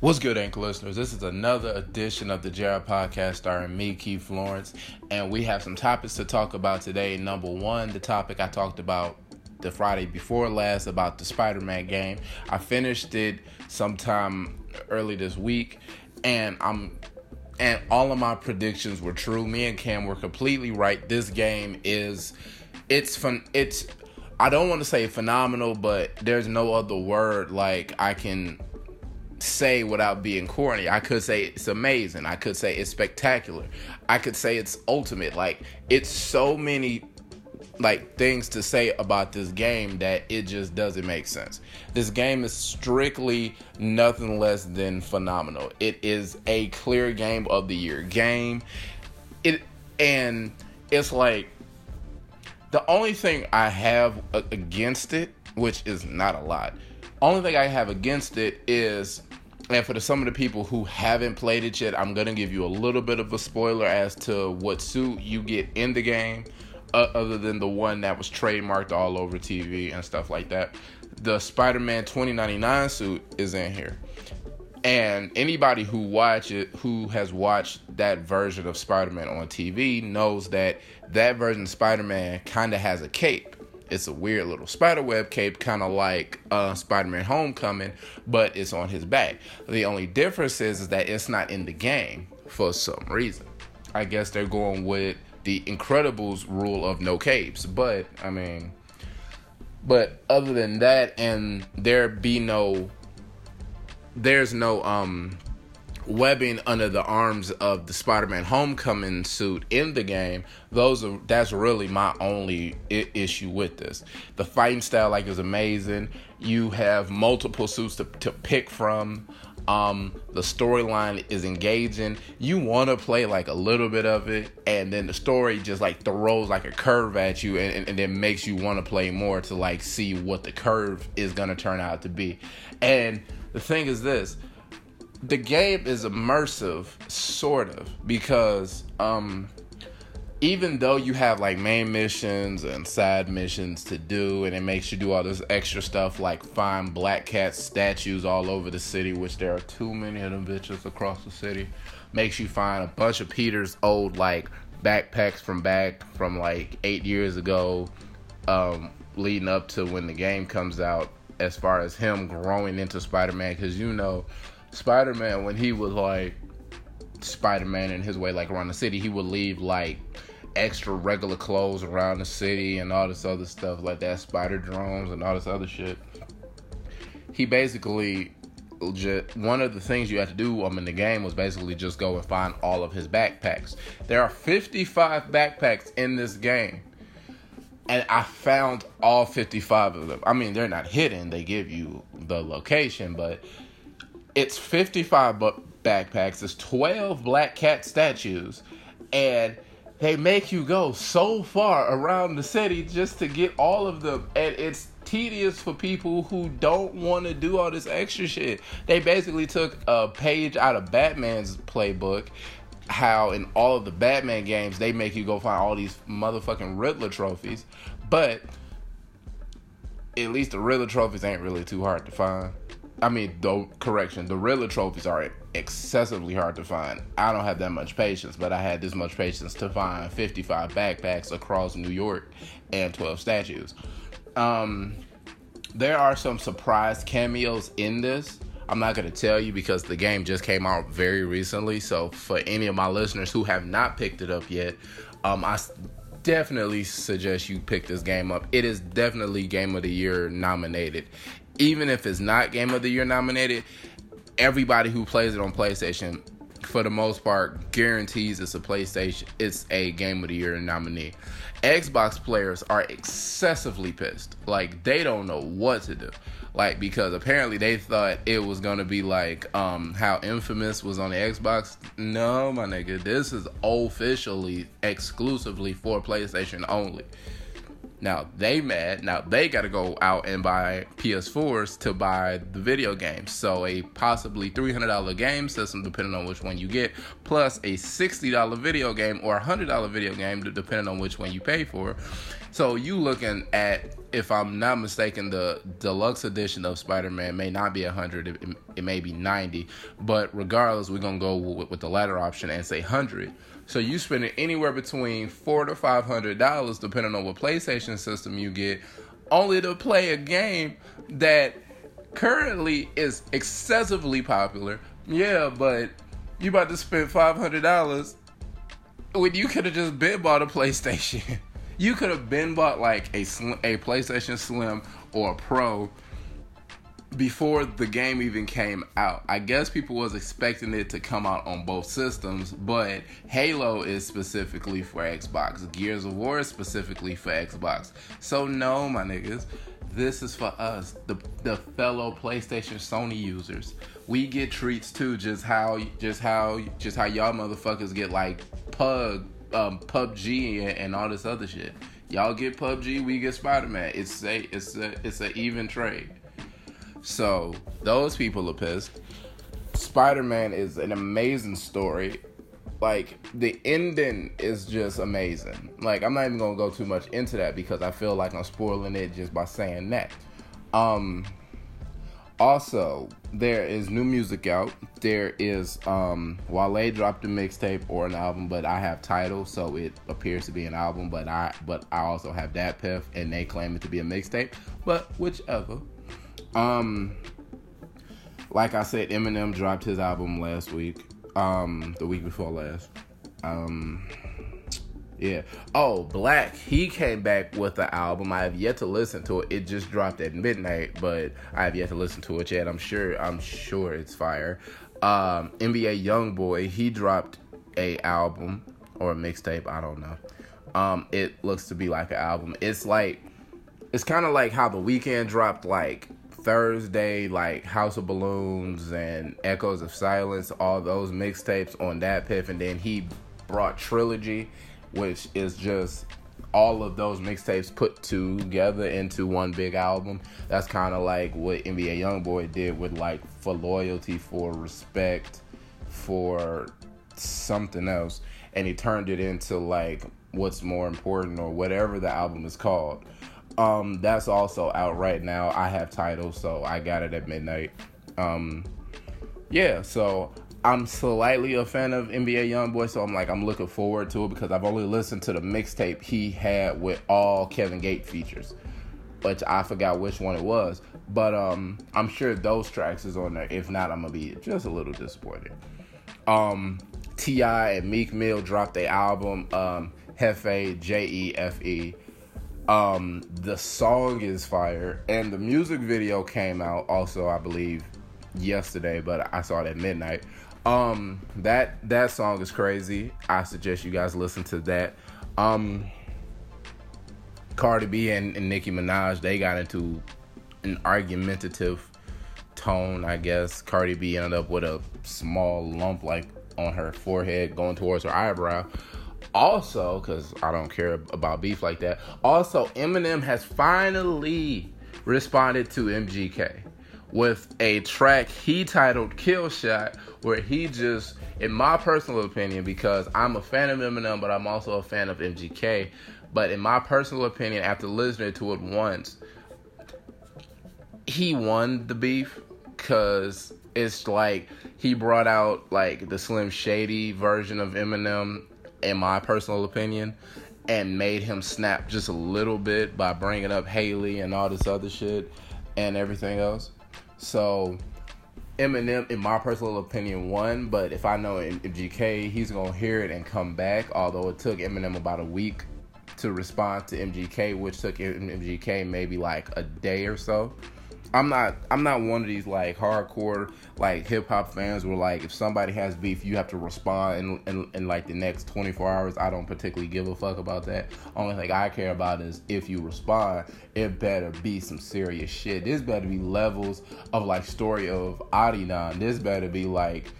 What's good, Anchor listeners? This is another edition of the Jared Podcast starring me, Keith Lawrence, and we have some topics to talk about today. Number one, the topic I talked about the Friday before last about the Spider Man game. I finished it sometime early this week, and I'm and all of my predictions were true. Me and Cam were completely right. This game is it's fun it's I don't want to say phenomenal, but there's no other word like I can say without being corny. I could say it's amazing. I could say it's spectacular. I could say it's ultimate. Like it's so many like things to say about this game that it just doesn't make sense. This game is strictly nothing less than phenomenal. It is a clear game of the year game. It and it's like the only thing I have against it, which is not a lot. Only thing I have against it is and for the, some of the people who haven't played it yet, I'm gonna give you a little bit of a spoiler as to what suit you get in the game, uh, other than the one that was trademarked all over TV and stuff like that. The Spider-Man 2099 suit is in here, and anybody who watch it, who has watched that version of Spider-Man on TV, knows that that version of Spider-Man kind of has a cape it's a weird little spiderweb cape, kind of like uh, Spider-Man: Homecoming, but it's on his back. The only difference is, is that it's not in the game for some reason. I guess they're going with the Incredibles rule of no capes, but I mean, but other than that, and there be no, there's no um webbing under the arms of the Spider-Man Homecoming suit in the game, those are that's really my only I- issue with this. The fighting style like is amazing. You have multiple suits to, to pick from. Um, the storyline is engaging. You want to play like a little bit of it, and then the story just like throws like a curve at you, and, and, and then makes you want to play more to like see what the curve is gonna turn out to be. And the thing is this the game is immersive, sort of, because um, even though you have like main missions and side missions to do, and it makes you do all this extra stuff like find black cat statues all over the city, which there are too many of them bitches across the city. Makes you find a bunch of Peter's old like backpacks from back from like eight years ago, um, leading up to when the game comes out. As far as him growing into Spider Man, because you know Spider Man when he was like Spider Man in his way, like around the city, he would leave like extra regular clothes around the city and all this other stuff like that, spider drones and all this other shit. He basically just, one of the things you had to do um, in the game was basically just go and find all of his backpacks. There are 55 backpacks in this game. And I found all 55 of them. I mean, they're not hidden. They give you the location, but it's 55 backpacks, it's 12 black cat statues, and they make you go so far around the city just to get all of them. And it's tedious for people who don't want to do all this extra shit. They basically took a page out of Batman's playbook. How in all of the Batman games they make you go find all these motherfucking Riddler trophies, but at least the Riddler trophies ain't really too hard to find. I mean, the correction, the Riddler trophies are excessively hard to find. I don't have that much patience, but I had this much patience to find 55 backpacks across New York and 12 statues. Um, there are some surprise cameos in this. I'm not going to tell you because the game just came out very recently. So, for any of my listeners who have not picked it up yet, um, I definitely suggest you pick this game up. It is definitely Game of the Year nominated even if it's not Game of the Year nominated, everybody who plays it on PlayStation, for the most part, guarantees it's a PlayStation, it's a Game of the Year nominee. Xbox players are excessively pissed. Like they don't know what to do. Like because apparently they thought it was gonna be like um how Infamous was on the Xbox. No, my nigga, this is officially exclusively for PlayStation only. Now they mad. Now they got to go out and buy PS4s to buy the video games. So a possibly three hundred dollar game system, depending on which one you get, plus a sixty dollar video game or a hundred dollar video game, depending on which one you pay for. So you looking at, if I'm not mistaken, the deluxe edition of Spider-Man may not be 100, it, it may be 90, but regardless, we're gonna go with, with the latter option and say 100. So you spending anywhere between four to five hundred dollars, depending on what PlayStation system you get, only to play a game that currently is excessively popular. Yeah, but you about to spend five hundred dollars when you could have just been bought a PlayStation. you could have been bought like a a PlayStation Slim or a Pro before the game even came out. I guess people was expecting it to come out on both systems, but Halo is specifically for Xbox. Gears of War is specifically for Xbox. So no, my niggas, this is for us, the the fellow PlayStation Sony users. We get treats too, just how just how just how y'all motherfuckers get like Pug, um, PUBG and, and all this other shit. Y'all get PUBG, we get Spider Man. It's a it's a it's an even trade. So those people are pissed. Spider Man is an amazing story. Like the ending is just amazing. Like I'm not even gonna go too much into that because I feel like I'm spoiling it just by saying that. Um also, there is new music out. There is um Wale dropped a mixtape or an album, but I have Tidal so it appears to be an album, but I but I also have DatPiff and they claim it to be a mixtape. But whichever. Um, like I said, Eminem dropped his album last week. Um, the week before last. Um, yeah. Oh, Black. He came back with the album. I have yet to listen to it. It just dropped at midnight, but I have yet to listen to it yet. I'm sure. I'm sure it's fire. Um, NBA YoungBoy. He dropped a album or a mixtape. I don't know. Um, it looks to be like an album. It's like, it's kind of like how the Weeknd dropped like Thursday, like House of Balloons and Echoes of Silence, all those mixtapes on DatPiff, and then he brought Trilogy, which is just all of those mixtapes put together into one big album. That's kind of like what NBA YoungBoy did with like for loyalty, for respect, for something else, and he turned it into like what's more important or whatever the album is called. Um, that's also out right now. I have Tidal, so I got it at midnight. Um, yeah, so I'm slightly a fan of NBA YoungBoy, so I'm like I'm looking forward to it because I've only listened to the mixtape he had with all Kevin Gate features, which I forgot which one it was. But um, I'm sure those tracks is on there. If not, I'm gonna be just a little disappointed. Um, T.I. and Meek Mill dropped their album, um, Jefe J E F E. Um, the song is fire, and the music video came out also, I believe, yesterday, but I saw it at midnight. Um, that that song is crazy. I suggest you guys listen to that. Um, Cardi B and, and Nicki Minaj they got into an argumentative tone, I guess. Cardi B ended up with a small lump like on her forehead going towards her eyebrow. Also, because I don't care about beef like that. Also, Eminem has finally responded to MGK with a track he titled Kill Shot, where he just, in my personal opinion, because I'm a fan of Eminem, but I'm also a fan of MGK. But in my personal opinion, after listening to it once, he won the beef because it's like he brought out like the Slim Shady version of Eminem in my personal opinion, and made him snap just a little bit by bringing up Haley and all this other shit and everything else. So Eminem, in my personal opinion, won. But if I know MGK, he's gonna hear it and come back. Although it took Eminem about a week to respond to MGK, which took MGK maybe like a day or so. I'm not I'm not one of these like hardcore like hip hop fans where like if somebody has beef you have to respond in, in, in like the next 24 hours. I don't particularly give a fuck about that. Only thing I care about is if you respond, it better be some serious shit. This better be levels of like story of Adidon. This better be like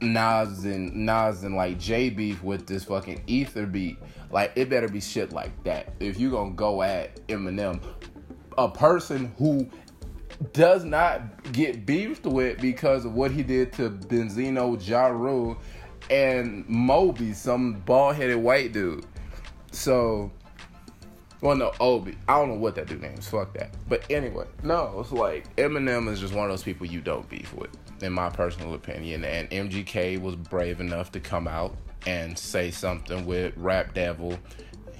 Nas and Nas and like J beef with this fucking ether beat. Like it better be shit like that. If you gonna go at Eminem, a person who does not get beefed with because of what he did to Benzino Ja Rule and Moby, some bald headed white dude. So Well, no, Obi. I don't know what that dude names. Fuck that. But anyway, no, it's like Eminem is just one of those people you don't beef with, in my personal opinion. And MGK was brave enough to come out and say something with Rap Devil.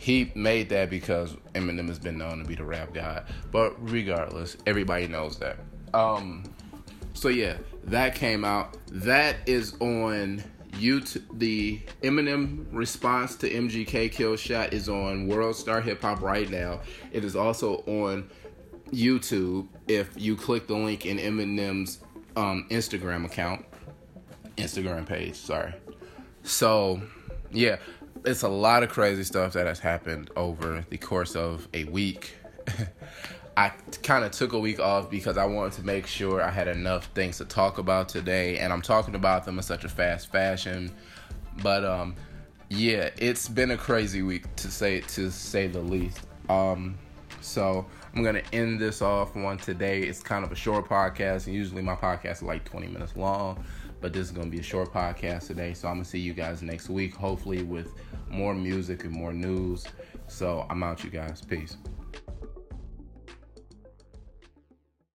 He made that because Eminem has been known to be the rap guy. But regardless, everybody knows that. Um, so yeah, that came out. That is on YouTube. The Eminem response to MGK Kill Shot is on World Star Hip Hop right now. It is also on YouTube if you click the link in Eminem's um, Instagram account, Instagram page. Sorry. So, yeah, it's a lot of crazy stuff that has happened over the course of a week. I kind of took a week off because I wanted to make sure I had enough things to talk about today, and I'm talking about them in such a fast fashion. But um, yeah, it's been a crazy week to say to say the least. Um, so I'm gonna end this off one today. It's kind of a short podcast, and usually my podcast is like 20 minutes long, but this is gonna be a short podcast today. So I'm gonna see you guys next week, hopefully with more music and more news. So I'm out, you guys. Peace.